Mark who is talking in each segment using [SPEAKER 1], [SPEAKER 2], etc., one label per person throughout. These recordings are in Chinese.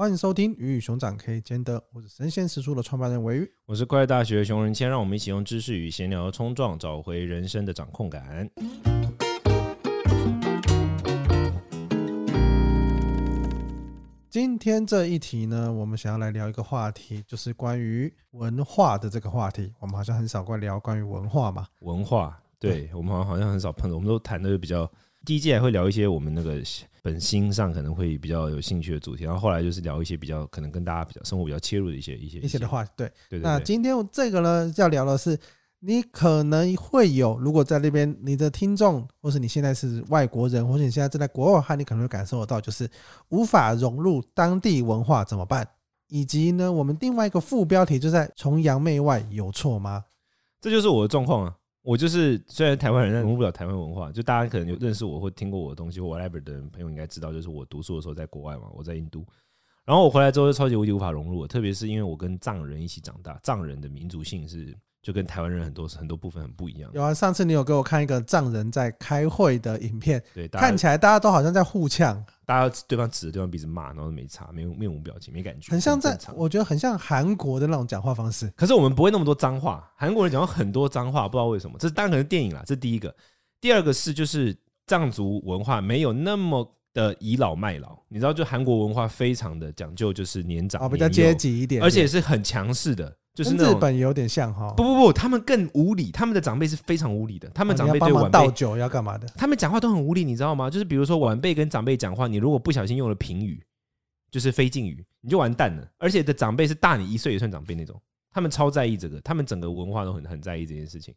[SPEAKER 1] 欢迎收听《鱼与熊掌可以兼得》，我是神仙食书的创办人维玉，
[SPEAKER 2] 我是快乐大学的熊仁谦，让我们一起用知识与闲聊冲撞，找回人生的掌控感。
[SPEAKER 1] 今天这一题呢，我们想要来聊一个话题，就是关于文化的这个话题。我们好像很少关聊关于文化嘛，
[SPEAKER 2] 文化，对，对我们好像很少碰，我们都谈的比较。第一季还会聊一些我们那个本心上可能会比较有兴趣的主题，然后后来就是聊一些比较可能跟大家比较生活比较切入的一些一些
[SPEAKER 1] 一些的话
[SPEAKER 2] 题。对，对。
[SPEAKER 1] 那今天这个呢，要聊的是你可能会有，如果在那边你的听众，或是你现在是外国人，或者你现在正在国外，你可能会感受得到，就是无法融入当地文化怎么办？以及呢，我们另外一个副标题就在崇洋媚外有错吗？
[SPEAKER 2] 这就是我的状况啊。我就是虽然台湾人，但融入不了台湾文化。就大家可能有认识我或听过我的东西或 whatever 的朋友应该知道，就是我读书的时候在国外嘛，我在印度，然后我回来之后就超级无敌无法融入，特别是因为我跟藏人一起长大，藏人的民族性是。就跟台湾人很多很多部分很不一样。
[SPEAKER 1] 有啊，上次你有给我看一个藏人在开会的影片，
[SPEAKER 2] 对，
[SPEAKER 1] 看起来大家都好像在互呛，
[SPEAKER 2] 大家对方指着对方鼻子骂，然后没差，没有面无表情，没感觉，
[SPEAKER 1] 很像在，我觉得很像韩国的那种讲话方式。
[SPEAKER 2] 可是我们不会那么多脏话，韩国人讲很多脏话，不知道为什么。这当然可能是电影啦，这是第一个。第二个是就是藏族文化没有那么的倚老卖老，你知道，就韩国文化非常的讲究，就是年长，
[SPEAKER 1] 比较阶级一点，
[SPEAKER 2] 而且是很强势的。就是
[SPEAKER 1] 日本有点像哈，
[SPEAKER 2] 不不不，他们更无理，他们的长辈是非常无理的，他们长辈对晚辈
[SPEAKER 1] 倒酒要干嘛的？
[SPEAKER 2] 他们讲话都很无理，你知道吗？就是比如说晚辈跟长辈讲话，你如果不小心用了平语，就是非敬语，你就完蛋了。而且的长辈是大你一岁也算长辈那种，他们超在意这个，他们整个文化都很很在意这件事情。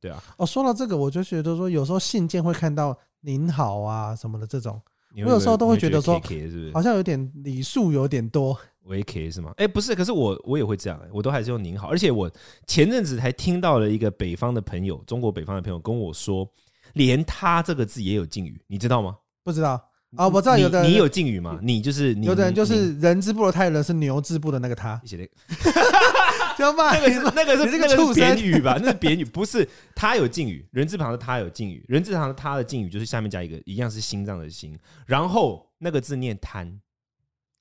[SPEAKER 2] 对啊，
[SPEAKER 1] 哦，说到这个，我就觉得说，有时候信件会看到您好啊什么的这种，我有时候都会觉得说，好像有点礼数有点多。
[SPEAKER 2] 喂 K 是吗？哎，不是，可是我我也会这样，我都还是用您好。而且我前阵子才听到了一个北方的朋友，中国北方的朋友跟我说，连他这个字也有敬语，你知道吗？
[SPEAKER 1] 不知道啊，我知道有的
[SPEAKER 2] 你有敬语吗？你就是你，
[SPEAKER 1] 有的人就是人字部的泰人是牛字部的那个他，
[SPEAKER 2] 写的，
[SPEAKER 1] 那个是
[SPEAKER 2] 那个是这个是贬语吧？那是贬语，不是他有敬语，人字旁的他有敬语，人字旁的他的敬语就是下面加一个一样是心脏的心，然后那个字念贪，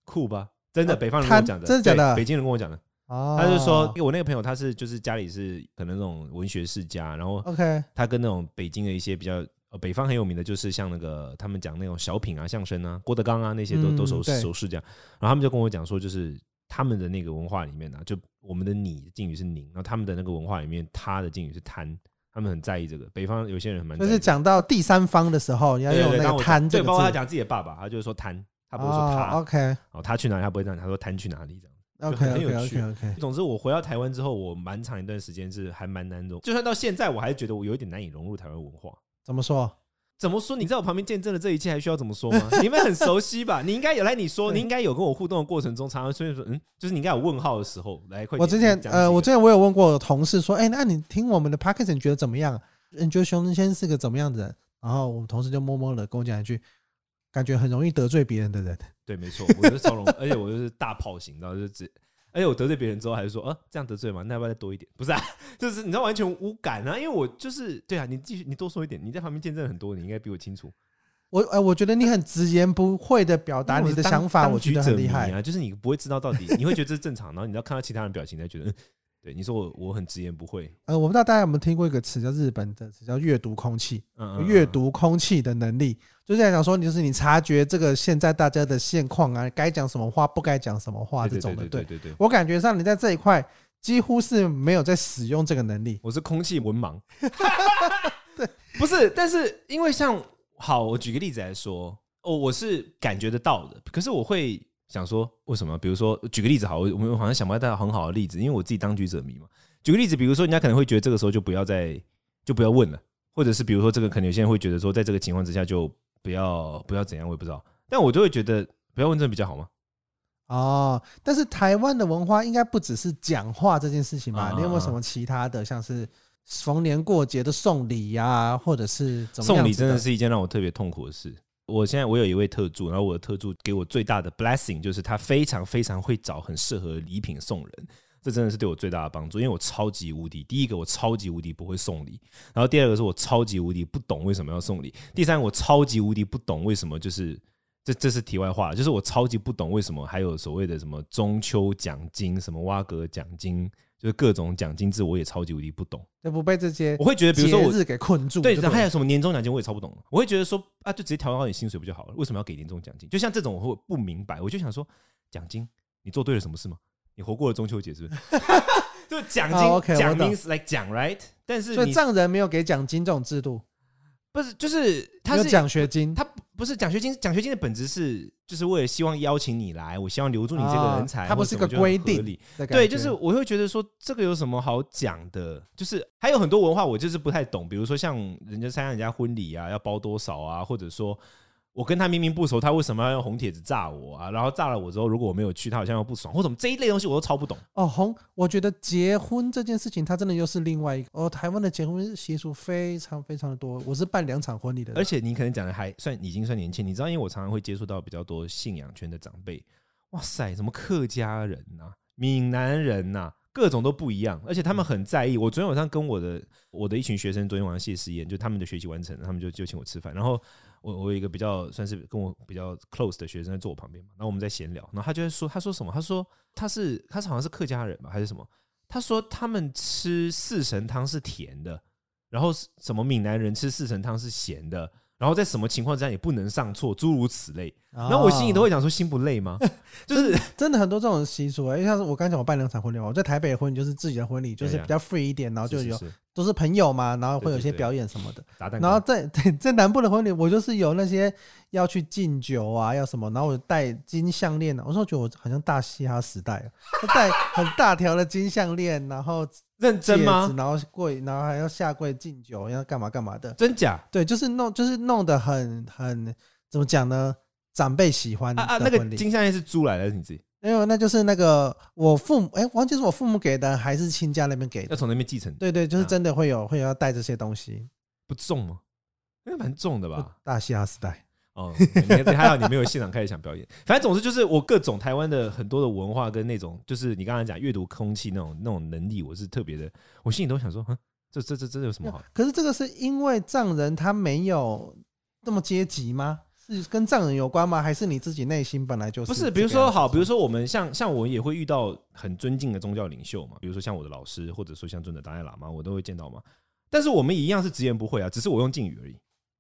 [SPEAKER 2] 酷吧？真的，北方人跟我讲的，
[SPEAKER 1] 真的假的？
[SPEAKER 2] 北京人跟我讲的，哦他就说，因为我那个朋友他是就是家里是可能那种文学世家，然后 OK，他跟那种北京的一些比较呃北方很有名的，就是像那个他们讲那种小品啊、相声啊、郭德纲啊那些都都熟熟识这样，然后他们就跟我讲说，就是他们的那个文化里面呢，就我们的你的敬语是您，然后他们的那个文化里面他的敬语是贪，他们很在意这个。北方有些人很蛮就是
[SPEAKER 1] 讲到第三方的时候，你要用那个贪，
[SPEAKER 2] 对，包括他讲自己的爸爸，他就是说贪。他不会说他
[SPEAKER 1] ，OK，
[SPEAKER 2] 哦，他去哪里？他不会这样，他说贪去哪里这样
[SPEAKER 1] ，OK，
[SPEAKER 2] 很有趣。
[SPEAKER 1] OK，
[SPEAKER 2] 总之我回到台湾之后，我蛮长一段时间是还蛮难融，就算到现在，我还是觉得我有点难以融入台湾文化。
[SPEAKER 1] 怎么说？
[SPEAKER 2] 怎么说？你在我旁边见证了这一切，还需要怎么说吗？你们很熟悉吧？你应该有来，你说，你应该有跟我互动的过程中，常常出现说，嗯，就是你应该有问号的时候来。
[SPEAKER 1] 我之前呃，我之前我有问过同事说，哎，那你听我们的你觉得怎么样？你觉得熊仁谦是个怎么样的人？然后我们同事就默默的跟我讲一句。感觉很容易得罪别人的人，
[SPEAKER 2] 对，没错，我就是超容，而且我就是大炮型，然后就只，而且我得罪别人之后还是说，呃、啊，这样得罪吗？那要不要再多一点？不是啊，就是你知道完全无感啊，因为我就是对啊，你继续，你多说一点，你在旁边见证很多，你应该比我清楚。
[SPEAKER 1] 我呃，我觉得你很直言不讳的表达你的想法，我，我觉得很厉害
[SPEAKER 2] 啊，就是你不会知道到底，你会觉得这是正常，然后你要看到其他人表情才觉得。对，你说我我很直言不讳。
[SPEAKER 1] 呃，我不知道大家有没有听过一个词叫日本的词叫阅读空气，阅读空气的能力，就是在讲说，你就是你察觉这个现在大家的现况啊，该讲什么话，不该讲什么话这种的。对对对，我感觉上你在这一块几乎是没有在使用这个能力。
[SPEAKER 2] 我是空气文盲。对，不是，但是因为像好，我举个例子来说，哦，我是感觉得到的，可是我会。想说为什么？比如说举个例子好，我们好像想不到很好的例子，因为我自己当局者迷嘛。举个例子，比如说人家可能会觉得这个时候就不要再就不要问了，或者是比如说这个可能有些人会觉得说，在这个情况之下就不要不要怎样，我也不知道。但我就会觉得不要问这比较好吗？
[SPEAKER 1] 哦，但是台湾的文化应该不只是讲话这件事情吧？你有没有什么其他的，像是逢年过节的送礼呀，或者是
[SPEAKER 2] 送礼，真的是一件让我特别痛苦的事。我现在我有一位特助，然后我的特助给我最大的 blessing 就是他非常非常会找很适合礼品送人，这真的是对我最大的帮助，因为我超级无敌，第一个我超级无敌不会送礼，然后第二个是我超级无敌不懂为什么要送礼，第三个我超级无敌不懂为什么就是这这是题外话，就是我超级不懂为什么还有所谓的什么中秋奖金、什么挖格奖金，就是各种奖金制，我也超级无敌不懂。
[SPEAKER 1] 就不被这些
[SPEAKER 2] 我会觉得，比如说我
[SPEAKER 1] 日给困住，
[SPEAKER 2] 对，然后还有什么年终奖金，我也超不懂。我会觉得说啊，就直接调高你薪水不就好了？为什么要给年终奖金？就像这种，我会不明白。我就想说，奖金，你做对了什么事吗？你活过了中秋节是不是？就奖金，奖金是来奖，right？但是
[SPEAKER 1] 所以藏人没有给奖金这种制度。
[SPEAKER 2] 不是，就是他是
[SPEAKER 1] 奖学金，
[SPEAKER 2] 他不是奖学金。奖学金的本质是，就是为了希望邀请你来，我希望留住你这个人才。
[SPEAKER 1] 它不是个规定，
[SPEAKER 2] 对，就是我会觉得说这个有什么好讲的？就是还有很多文化我就是不太懂，比如说像人家参加人家婚礼啊，要包多少啊，或者说。我跟他明明不熟，他为什么要用红帖子炸我啊？然后炸了我之后，如果我没有去，他好像又不爽，或什么这一类东西我都超不懂。
[SPEAKER 1] 哦，红，我觉得结婚这件事情，他真的又是另外一个。哦，台湾的结婚习俗非常非常的多，我是办两场婚礼的。
[SPEAKER 2] 而且你可能讲的还算已经算年轻，你知道，因为我常常会接触到比较多信仰圈的长辈。哇塞，什么客家人呐、啊、闽南人呐、啊，各种都不一样，而且他们很在意。我昨天晚上跟我的我的一群学生昨天晚上谢师宴，就他们的学习完成了，他们就就请我吃饭，然后。我我有一个比较算是跟我比较 close 的学生在坐我旁边嘛，然后我们在闲聊，然后他就在说，他说什么？他说他是他是好像是客家人吧，还是什么？他说他们吃四神汤是甜的，然后什么闽南人吃四神汤是咸的。然后在什么情况之下也不能上错，诸如此类。然后我心里都会想说，心不累吗？就是
[SPEAKER 1] 真的很多这种习俗啊，因为像是我刚才讲我办两场婚礼嘛，我在台北的婚礼就是自己的婚礼，就是比较 free 一点，然后就有都是朋友嘛，然后会有一些表演什么的。然后在 在南部的婚礼，我就是有那些要去敬酒啊，要什么，然后我戴金项链呢。我说觉得我好像大嘻哈时代，戴很大条的金项链，然后。
[SPEAKER 2] 认真吗？
[SPEAKER 1] 然后跪，然后还要下跪敬酒，要干嘛干嘛的？
[SPEAKER 2] 真假？
[SPEAKER 1] 对，就是弄，就是弄得很很怎么讲呢？长辈喜欢
[SPEAKER 2] 啊啊！那个金项链是租来的，你自己？
[SPEAKER 1] 没有，那就是那个我父母，哎，忘记是我父母给的，还是亲家那边给的？
[SPEAKER 2] 要从那边继承？
[SPEAKER 1] 对对，就是真的会有会有要带这些东西，
[SPEAKER 2] 不重吗？应该蛮重的吧？
[SPEAKER 1] 大西亚时代。
[SPEAKER 2] 哦，还好你没有现场开始想表演。反正总之就是我各种台湾的很多的文化跟那种，就是你刚才讲阅读空气那种那种能力，我是特别的。我心里都想说，哼，这这这这有什么好？
[SPEAKER 1] 可是这个是因为藏人他没有那么阶级吗？是跟藏人有关吗？还是你自己内心本来就是？
[SPEAKER 2] 不是，比如说好，比如说我们像像我也会遇到很尊敬的宗教领袖嘛，比如说像我的老师，或者说像尊的达赖喇嘛，我都会见到嘛。但是我们一样是直言不讳啊，只是我用敬语而已。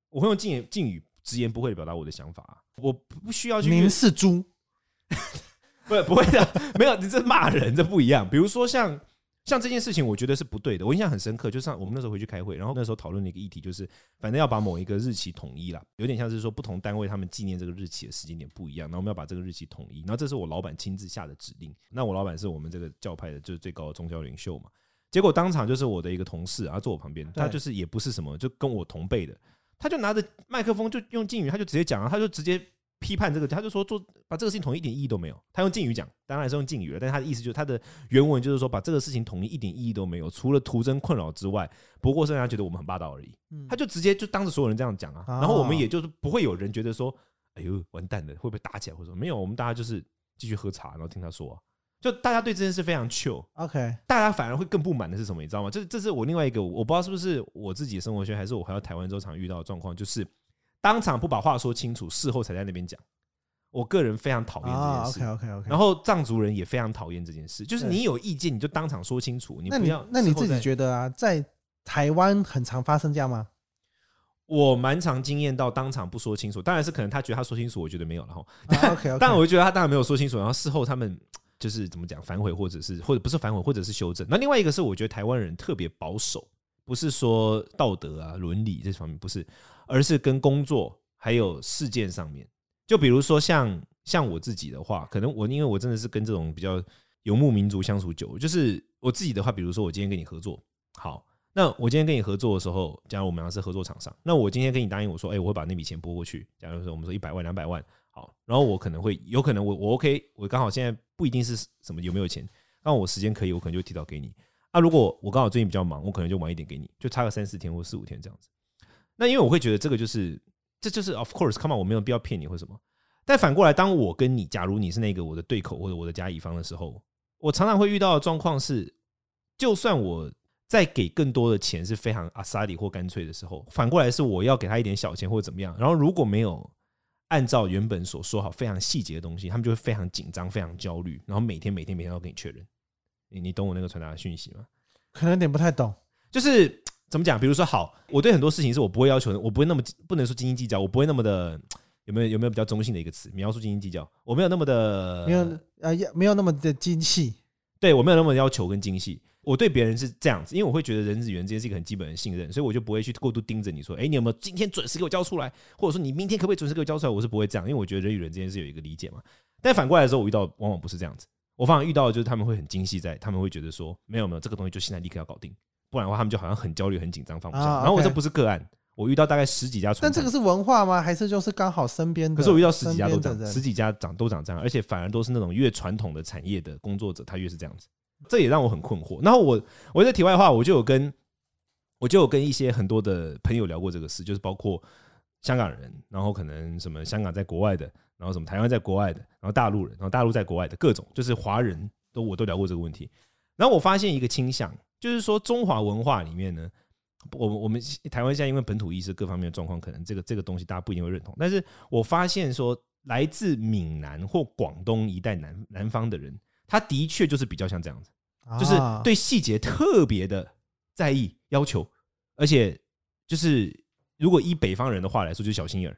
[SPEAKER 2] 我会用敬语敬语。直言不讳的表达我的想法，我不需要去。
[SPEAKER 1] 您是猪，
[SPEAKER 2] 不不会的，没有，你这骂人这不一样。比如说像像这件事情，我觉得是不对的。我印象很深刻，就像我们那时候回去开会，然后那时候讨论的一个议题就是，反正要把某一个日期统一了，有点像是说不同单位他们纪念这个日期的时间点不一样，然后我们要把这个日期统一。然后这是我老板亲自下的指令。那我老板是我们这个教派的，就是最高的宗教领袖嘛。结果当场就是我的一个同事啊，坐我旁边，他就是也不是什么，就跟我同辈的。他就拿着麦克风，就用敬语，他就直接讲啊，他就直接批判这个，他就说做把这个事情统一一点意义都没有。他用敬语讲，当然还是用敬语了，但是他的意思就是他的原文就是说，把这个事情统一一点意义都没有，除了徒增困扰之外，不过是让他觉得我们很霸道而已。他就直接就当着所有人这样讲啊，然后我们也就是不会有人觉得说，哎呦完蛋了，会不会打起来或者说没有，我们大家就是继续喝茶，然后听他说啊。就大家对这件事非常 chill，OK，大家反而会更不满的是什么？你知道吗？这这是我另外一个，我不知道是不是我自己的生活圈，还是我回到台湾之后常遇到的状况，就是当场不把话说清楚，事后才在那边讲。我个人非常讨厌这件事，OK OK OK。然后藏族人也非常讨厌这件事，就是你有意见你就当场说清楚，你不要。
[SPEAKER 1] 那你自己觉得啊，在台湾很常发生这样吗？
[SPEAKER 2] 我蛮常经验到当场不说清楚，当然是可能他觉得他说清楚，我觉得没有了哈。
[SPEAKER 1] OK OK。
[SPEAKER 2] 但我就觉得他当然没有说清楚，然后事后他们。就是怎么讲反悔，或者是或者不是反悔，或者是修正。那另外一个是，我觉得台湾人特别保守，不是说道德啊、伦理这方面不是，而是跟工作还有事件上面。就比如说像像我自己的话，可能我因为我真的是跟这种比较游牧民族相处久，就是我自己的话，比如说我今天跟你合作，好，那我今天跟你合作的时候，假如我们俩是合作厂商，那我今天跟你答应我说，哎，我会把那笔钱拨过去。假如说我们说一百万、两百万。好，然后我可能会有可能我我 OK，我刚好现在不一定是什么有没有钱，刚好我时间可以，我可能就提早给你。啊，如果我刚好最近比较忙，我可能就晚一点给你，就差个三四天或四五天这样子。那因为我会觉得这个就是这就是 of course，come on，我没有必要骗你或什么。但反过来，当我跟你，假如你是那个我的对口或者我的甲乙方的时候，我常常会遇到的状况是，就算我在给更多的钱是非常阿萨里或干脆的时候，反过来是我要给他一点小钱或者怎么样，然后如果没有。按照原本所说好非常细节的东西，他们就会非常紧张、非常焦虑，然后每天、每天、每天都跟你确认。你你懂我那个传达的讯息吗？
[SPEAKER 1] 可能有点不太懂，
[SPEAKER 2] 就是怎么讲？比如说，好，我对很多事情是我不会要求，我不会那么不能说斤斤计较，我不会那么的有没有有没有比较中性的一个词描述斤斤计较？我没有那么的
[SPEAKER 1] 没有啊，没有那么的精细。
[SPEAKER 2] 对，我没有那么要求跟精细。我对别人是这样子，因为我会觉得人与人之间是一个很基本的信任，所以我就不会去过度盯着你说，哎，你有没有今天准时给我交出来？或者说你明天可不可以准时给我交出来？我是不会这样，因为我觉得人与人之间是有一个理解嘛。但反过来的时候，我遇到往往不是这样子。我反而遇到的就是他们会很精细，在他们会觉得说，没有没有，这个东西就现在立刻要搞定，不然的话他们就好像很焦虑、很紧张，放不下。然后我这不是个案，我遇到大概十几家。
[SPEAKER 1] 但这个是文化吗？还是就是刚好身边？
[SPEAKER 2] 可是我遇到十几家都长，十几家长都长这样，而且反而都是那种越传统的产业的工作者，他越是这样子。这也让我很困惑。然后我，我在题外话，我就有跟，我就有跟一些很多的朋友聊过这个事，就是包括香港人，然后可能什么香港在国外的，然后什么台湾在国外的，然后大陆人，然后大陆在国外的各种，就是华人都我都聊过这个问题。然后我发现一个倾向，就是说中华文化里面呢，我我们台湾现在因为本土意识各方面的状况，可能这个这个东西大家不一定会认同。但是我发现说，来自闽南或广东一带南南方的人。他的确就是比较像这样子，就是对细节特别的在意要求，而且就是如果以北方人的话来说，就是小心眼儿。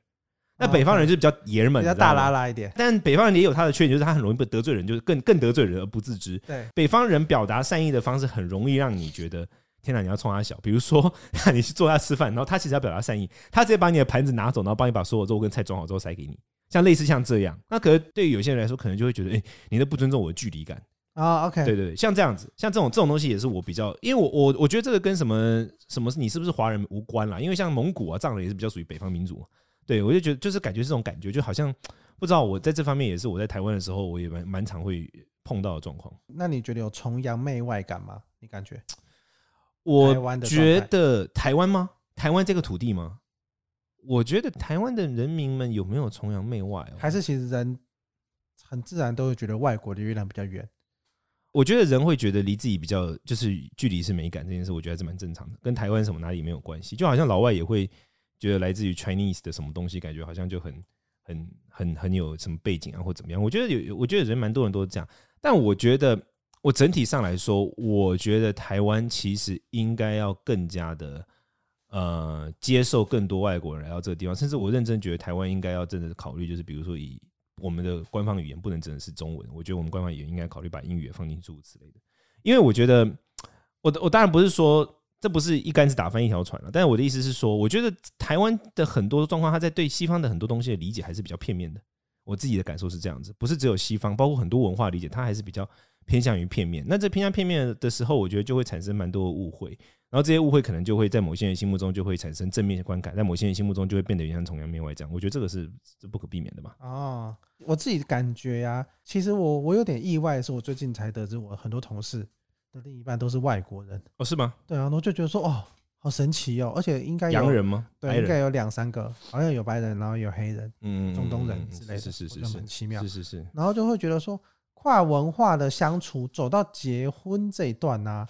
[SPEAKER 2] 那北方人就比较爷们，比较
[SPEAKER 1] 大拉拉一点。
[SPEAKER 2] 但北方人也有他的缺点，就是他很容易被得罪人，就是更更得罪人而不自知。对，北方人表达善意的方式很容易让你觉得天哪，你要冲他小。比如说，你去坐他吃饭，然后他其实要表达善意，他直接把你的盘子拿走，然后帮你把所有肉跟菜装好之后塞给你。像类似像这样，那可能对于有些人来说，可能就会觉得，哎，你都不尊重我的距离感
[SPEAKER 1] 啊。OK，
[SPEAKER 2] 对对对，像这样子，像这种这种东西也是我比较，因为我我我觉得这个跟什么什么你是不是华人无关啦。因为像蒙古啊、藏人也是比较属于北方民族，对我就觉得就是感觉这种感觉，就好像不知道我在这方面也是我在台湾的时候，我也蛮蛮常会碰到的状况。
[SPEAKER 1] 那你觉得有崇洋媚外感吗？你感觉？
[SPEAKER 2] 我觉得台湾吗？台湾这个土地吗？我觉得台湾的人民们有没有崇洋媚外？
[SPEAKER 1] 还是其实人很自然都会觉得外国的月亮比较圆？
[SPEAKER 2] 我觉得人会觉得离自己比较就是距离是美感这件事，我觉得还是蛮正常的，跟台湾什么哪里没有关系。就好像老外也会觉得来自于 Chinese 的什么东西，感觉好像就很很很很有什么背景啊，或怎么样。我觉得有，我觉得人蛮多人都是这样。但我觉得我整体上来说，我觉得台湾其实应该要更加的。呃，接受更多外国人来到这个地方，甚至我认真觉得台湾应该要真的考虑，就是比如说以我们的官方语言不能真的是中文，我觉得我们官方语言应该考虑把英语也放进去之类的。因为我觉得，我我当然不是说这不是一竿子打翻一条船了，但是我的意思是说，我觉得台湾的很多状况，他在对西方的很多东西的理解还是比较片面的。我自己的感受是这样子，不是只有西方，包括很多文化理解，它还是比较偏向于片面。那这偏向片面的时候，我觉得就会产生蛮多的误会。然后这些误会可能就会在某些人心目中就会产生正面的观感，在某些人心目中就会变得像崇洋媚外这样。我觉得这个是是不可避免的嘛。
[SPEAKER 1] 哦，我自己的感觉呀、啊，其实我我有点意外是，我最近才得知我很多同事的另一半都是外国人。
[SPEAKER 2] 哦，是吗？
[SPEAKER 1] 对啊，然后就觉得说，哦，好神奇哦，而且应该有
[SPEAKER 2] 洋人吗？
[SPEAKER 1] 对，应该有两三个，好像有白人，然后有黑人，嗯，中东人之类的，
[SPEAKER 2] 是是是是，
[SPEAKER 1] 很奇妙，
[SPEAKER 2] 是是是。
[SPEAKER 1] 然后就会觉得说，跨文化的相处走到结婚这一段呢、啊。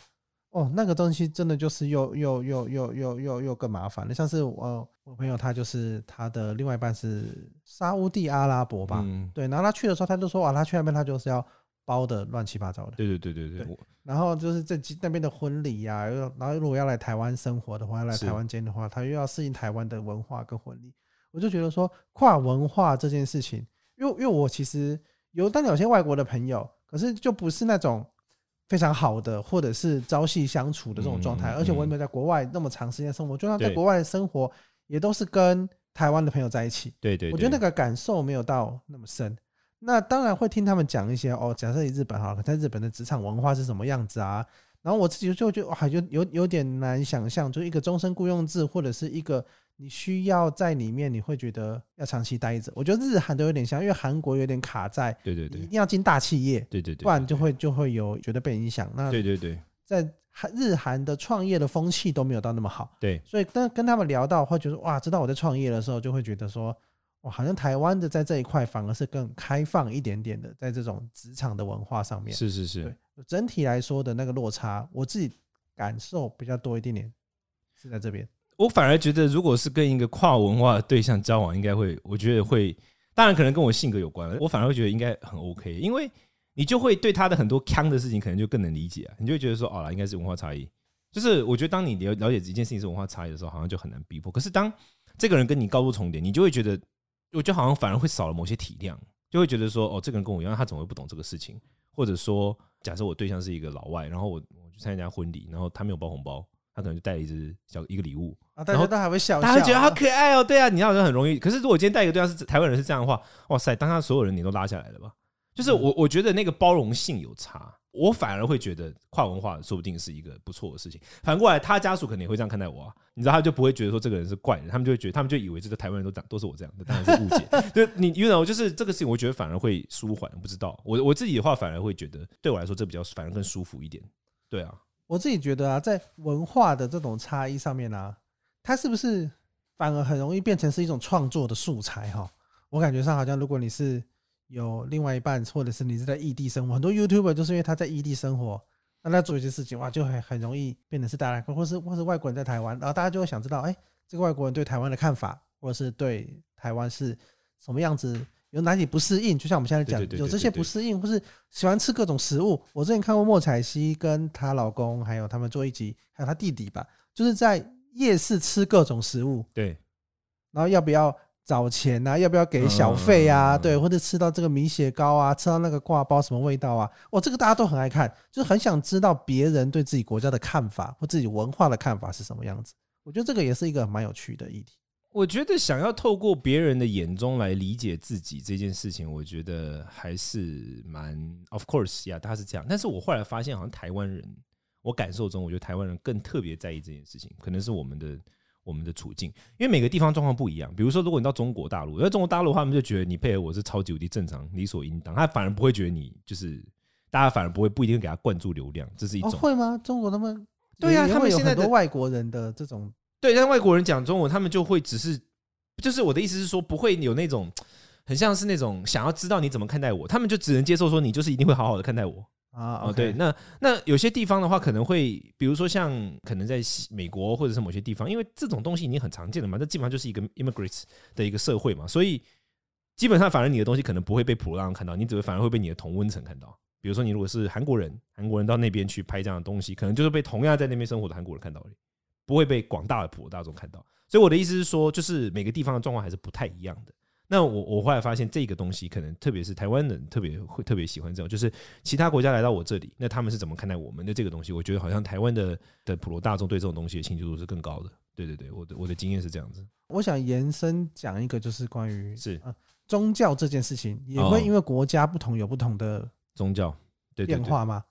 [SPEAKER 1] 哦，那个东西真的就是又又又又又又又更麻烦了。像是我我朋友他就是他的另外一半是沙乌地阿拉伯吧，嗯、对，然后他去的时候他就说哇，他去那边他就是要包的乱七八糟的。对
[SPEAKER 2] 对对对对。
[SPEAKER 1] 对然后就是这那边的婚礼呀，然后如果要来台湾生活的话，要来台湾见的话，他又要适应台湾的文化跟婚礼。我就觉得说跨文化这件事情，因为因为我其实有但有些外国的朋友，可是就不是那种。非常好的，或者是朝夕相处的这种状态，而且我也没有在国外那么长时间生活，就算在国外生活，也都是跟台湾的朋友在一起。对对，我觉得那个感受没有到那么深。那当然会听他们讲一些哦，假设你日本好了，在日本的职场文化是什么样子啊？然后我自己就觉得哇，就有有点难想象，就是一个终身雇佣制，或者是一个。你需要在里面，你会觉得要长期待着。我觉得日韩都有点像，因为韩国有点卡在，对对对，一定要进大企业，对对对，不然就会就会有觉得被影响。那对对对，在日韩的创业的风气都没有到那么好，对，所以跟跟他们聊到，会觉得哇，知道我在创业的时候，就会觉得说，哇，好像台湾的在这一块反而是更开放一点点的，在这种职场的文化上面，是是是，对，整体来说的那个落差，我自己感受比较多一点点，是在这边。
[SPEAKER 2] 我反而觉得，如果是跟一个跨文化的对象交往，应该会，我觉得会当然可能跟我性格有关，我反而会觉得应该很 OK，因为你就会对他的很多腔的事情可能就更能理解啊，你就会觉得说哦啦，应该是文化差异。就是我觉得当你了了解这件事情是文化差异的时候，好像就很难逼迫。可是当这个人跟你高度重叠，你就会觉得，我觉得好像反而会少了某些体谅，就会觉得说哦，这个人跟我一样，他怎么会不懂这个事情？或者说，假设我对象是一个老外，然后我我去参加婚礼，然后他没有包红包。他可能就带了一只小一个礼物，
[SPEAKER 1] 啊，大家都还会笑，
[SPEAKER 2] 他会觉得好可爱哦。对啊，你要很容易。可是如果今天带一个对象是台湾人是这样的话，哇塞，当他所有人你都拉下来了吧？就是我我觉得那个包容性有差，我反而会觉得跨文化说不定是一个不错的事情。反过来，他家属肯定也会这样看待我啊，你知道，他就不会觉得说这个人是怪人，他们就会觉得他们就以为这个台湾人都长都是我这样的，当然是误解。对，你，you know，就是这个事情，我觉得反而会舒缓。不知道我我自己的话，反而会觉得对我来说这比较反而更舒服一点。对啊。
[SPEAKER 1] 我自己觉得啊，在文化的这种差异上面啊，它是不是反而很容易变成是一种创作的素材哈？我感觉上好像，如果你是有另外一半，或者是你是在异地生活，很多 YouTuber 就是因为他在异地生活，那他做一些事情哇，就很很容易变成是大家，或是或是外国人在台湾，然后大家就会想知道，哎，这个外国人对台湾的看法，或者是对台湾是什么样子。有哪里不适应？就像我们现在讲，有这些不适应，或是喜欢吃各种食物。我之前看过莫彩希跟她老公，还有他们做一集，还有他弟弟吧，就是在夜市吃各种食物。
[SPEAKER 2] 对，
[SPEAKER 1] 然后要不要找钱啊？要不要给小费啊？对，或者吃到这个米血糕啊，吃到那个挂包什么味道啊？哇，这个大家都很爱看，就是很想知道别人对自己国家的看法或自己文化的看法是什么样子。我觉得这个也是一个蛮有趣的议题。
[SPEAKER 2] 我觉得想要透过别人的眼中来理解自己这件事情，我觉得还是蛮 of course 呀，他是这样。但是我后来发现，好像台湾人，我感受中，我觉得台湾人更特别在意这件事情，可能是我们的我们的处境，因为每个地方状况不一样。比如说，如果你到中国大陆，因为中国大陆的话，他们就觉得你配合我是超级无敌正常、理所应当，他反而不会觉得你就是，大家反而不会不一定给他灌注流量，这是一种、哦、
[SPEAKER 1] 会吗？中国他们对呀、啊，他们有很多外国人的这种。
[SPEAKER 2] 对，但外国人讲中文，他们就会只是，就是我的意思是说，不会有那种很像是那种想要知道你怎么看待我，他们就只能接受说你就是一定会好好的看待我啊。哦，对，那那有些地方的话，可能会比如说像可能在美国或者是某些地方，因为这种东西已经很常见了嘛，这基本上就是一个 immigrants 的一个社会嘛，所以基本上反而你的东西可能不会被普罗大众看到，你只会反而会被你的同温层看到。比如说你如果是韩国人，韩国人到那边去拍这样的东西，可能就是被同样在那边生活的韩国人看到而已。不会被广大的普罗大众看到，所以我的意思是说，就是每个地方的状况还是不太一样的。那我我后来发现，这个东西可能特别是台湾人特别会特别喜欢这种，就是其他国家来到我这里，那他们是怎么看待我们的这个东西？我觉得好像台湾的的普罗大众对这种东西的兴趣度是更高的。对对对，我的我的经验是这样子。
[SPEAKER 1] 我想延伸讲一个，就是关于是宗教这件事情，也会因为国家不同有不同的宗教变化吗？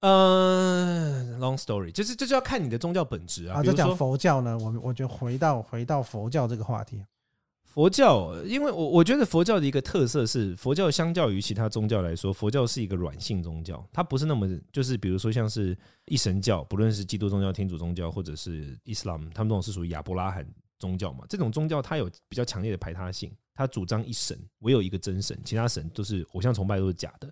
[SPEAKER 2] 呃、uh,，long story，就是这就要看你的宗教本质啊。
[SPEAKER 1] 啊，就讲佛教呢，我我觉得回到回到佛教这个话题，
[SPEAKER 2] 佛教，因为我我觉得佛教的一个特色是，佛教相较于其他宗教来说，佛教是一个软性宗教，它不是那么就是比如说像是一神教，不论是基督宗教、天主宗教或者是伊斯兰，他们这种是属于亚伯拉罕宗教嘛。这种宗教它有比较强烈的排他性，它主张一神，唯有一个真神，其他神都是偶像崇拜，都是假的。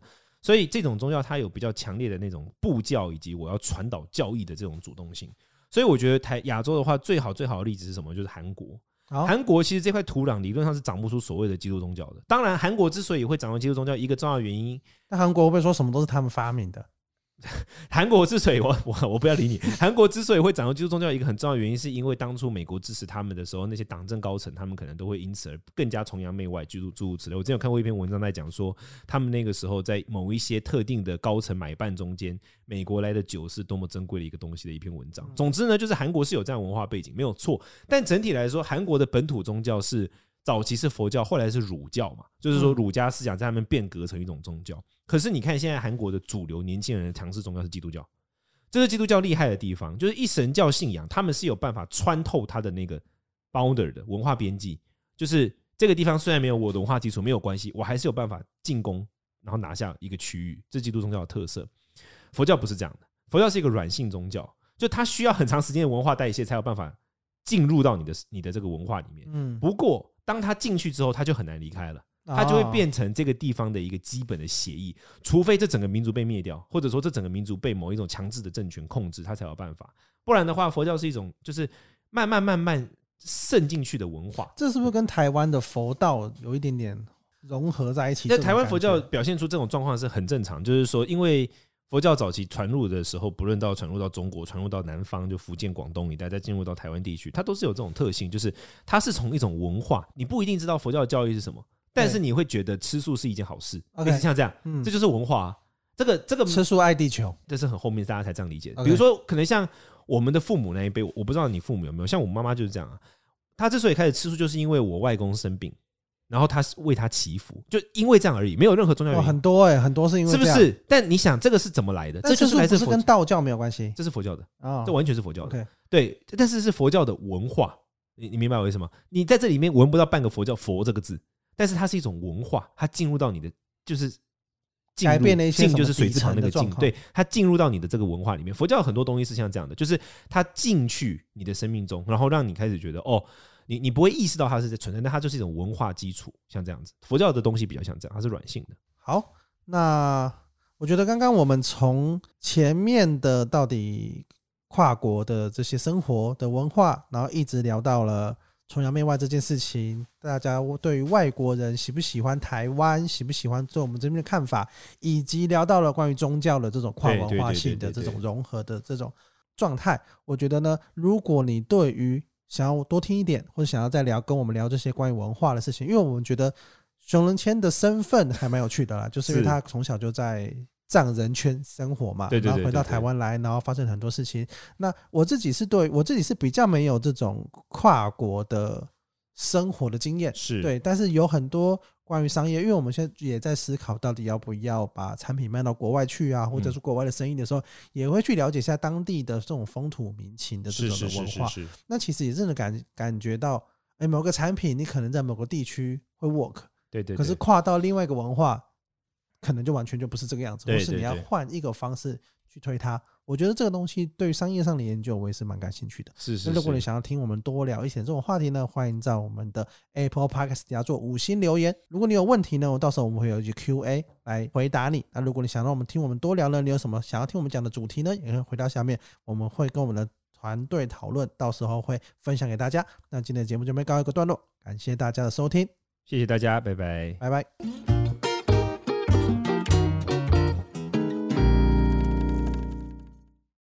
[SPEAKER 2] 所以这种宗教它有比较强烈的那种布教以及我要传导教义的这种主动性。所以我觉得台亚洲的话，最好最好的例子是什么？就是韩国。韩国其实这块土壤理论上是长不出所谓的基督宗教的。当然，韩国之所以会长到基督宗教，一个重要原因，
[SPEAKER 1] 那韩国会不会说什么都是他们发明的？
[SPEAKER 2] 韩国之所以我 我我不要理你，韩国之所以会掌握基督宗教，一个很重要的原因，是因为当初美国支持他们的时候，那些党政高层他们可能都会因此而更加崇洋媚外，诸如诸如此类。我之前有看过一篇文章在讲说，他们那个时候在某一些特定的高层买办中间，美国来的酒是多么珍贵的一个东西的一篇文章。总之呢，就是韩国是有这样文化背景，没有错。但整体来说，韩国的本土宗教是。早期是佛教，后来是儒教嘛，就是说儒家思想在他们变革成一种宗教。可是你看现在韩国的主流年轻人的强势宗教是基督教，这是基督教厉害的地方，就是一神教信仰，他们是有办法穿透他的那个 boundary 的文化边际，就是这个地方虽然没有我的文化基础没有关系，我还是有办法进攻，然后拿下一个区域，这是基督宗教的特色。佛教不是这样的，佛教是一个软性宗教，就它需要很长时间的文化代谢才有办法进入到你的你的这个文化里面。嗯，不过。当他进去之后，他就很难离开了，他就会变成这个地方的一个基本的协议。除非这整个民族被灭掉，或者说这整个民族被某一种强制的政权控制，他才有办法。不然的话，佛教是一种就是慢慢慢慢渗进去的文化。
[SPEAKER 1] 这是不是跟台湾的佛道有一点点融合在一起？
[SPEAKER 2] 那台湾佛教表现出这种状况是很正常，就是说，因为佛教早期传入的时候，不论到传入到中国，传入到南方，就福建、广东一带，再进入到台湾地区，它都是有这种特性，就是它是从一种文化，你不一定知道佛教的教义是什么，但是你会觉得吃素是一件好事。OK，像这样，嗯，这就是文化。啊这个这个
[SPEAKER 1] 吃素爱地球，
[SPEAKER 2] 这是很后面大家才这样理解。比如说，可能像我们的父母那一辈，我不知道你父母有没有，像我妈妈就是这样啊。她之所以开始吃素，就是因为我外公生病，然后他是为他祈福，就因为这样而已，没有任何宗教原因。
[SPEAKER 1] 很多哎，很多是因为
[SPEAKER 2] 是不是？但你想，这个是怎么来的？这就是来自
[SPEAKER 1] 跟道教没有关系，
[SPEAKER 2] 这是佛教的啊，这完全是佛教的。对，但是是佛教的文化，你你明白我意思吗？你在这里面闻不到半个佛教“佛”这个字，但是它是一种文化，它进入到你的就是。
[SPEAKER 1] 改变了一些
[SPEAKER 2] 进就是水字旁那个进，对，它进入到你的这个文化里面。佛教有很多东西是像这样的，就是它进去你的生命中，然后让你开始觉得哦，你你不会意识到它是在存在，但它就是一种文化基础，像这样子。佛教的东西比较像这样，它是软性的。
[SPEAKER 1] 好，那我觉得刚刚我们从前面的到底跨国的这些生活的文化，然后一直聊到了。崇洋媚外这件事情，大家对于外国人喜不喜欢台湾，喜不喜欢做我们这边的看法，以及聊到了关于宗教的这种跨文化性的这种融合的这种状态，我觉得呢，如果你对于想要多听一点，或者想要再聊跟我们聊这些关于文化的事情，因为我们觉得熊仁谦的身份还蛮有趣的啦，就是因为他从小就在。藏人圈生活嘛，然后回到台湾来，然后发生很多事情。那我自己是对我自己是比较没有这种跨国的生活的经验，是对。但是有很多关于商业，因为我们现在也在思考到底要不要把产品卖到国外去啊，或者是国外的生意的时候，也会去了解一下当地的这种风土民情的这种的文化。那其实也真的感感觉到，哎，某个产品你可能在某个地区会 work，对对，可是跨到另外一个文化。可能就完全就不是这个样子，或是你要换一个方式去推它。我觉得这个东西对于商业上的研究，我也是蛮感兴趣的。是是。那如果你想要听我们多聊一些这种话题呢，欢迎在我们的 Apple Podcast 底下做五星留言。如果你有问题呢，我到时候我们会有一句 Q&A 来回答你。那如果你想让我们听我们多聊呢，你有什么想要听我们讲的主题呢？也可以回到下面，我们会跟我们的团队讨论，到时候会分享给大家。那今天的节目就没告一个段落，感谢大家的收听，
[SPEAKER 2] 谢谢大家，拜拜，
[SPEAKER 1] 拜拜。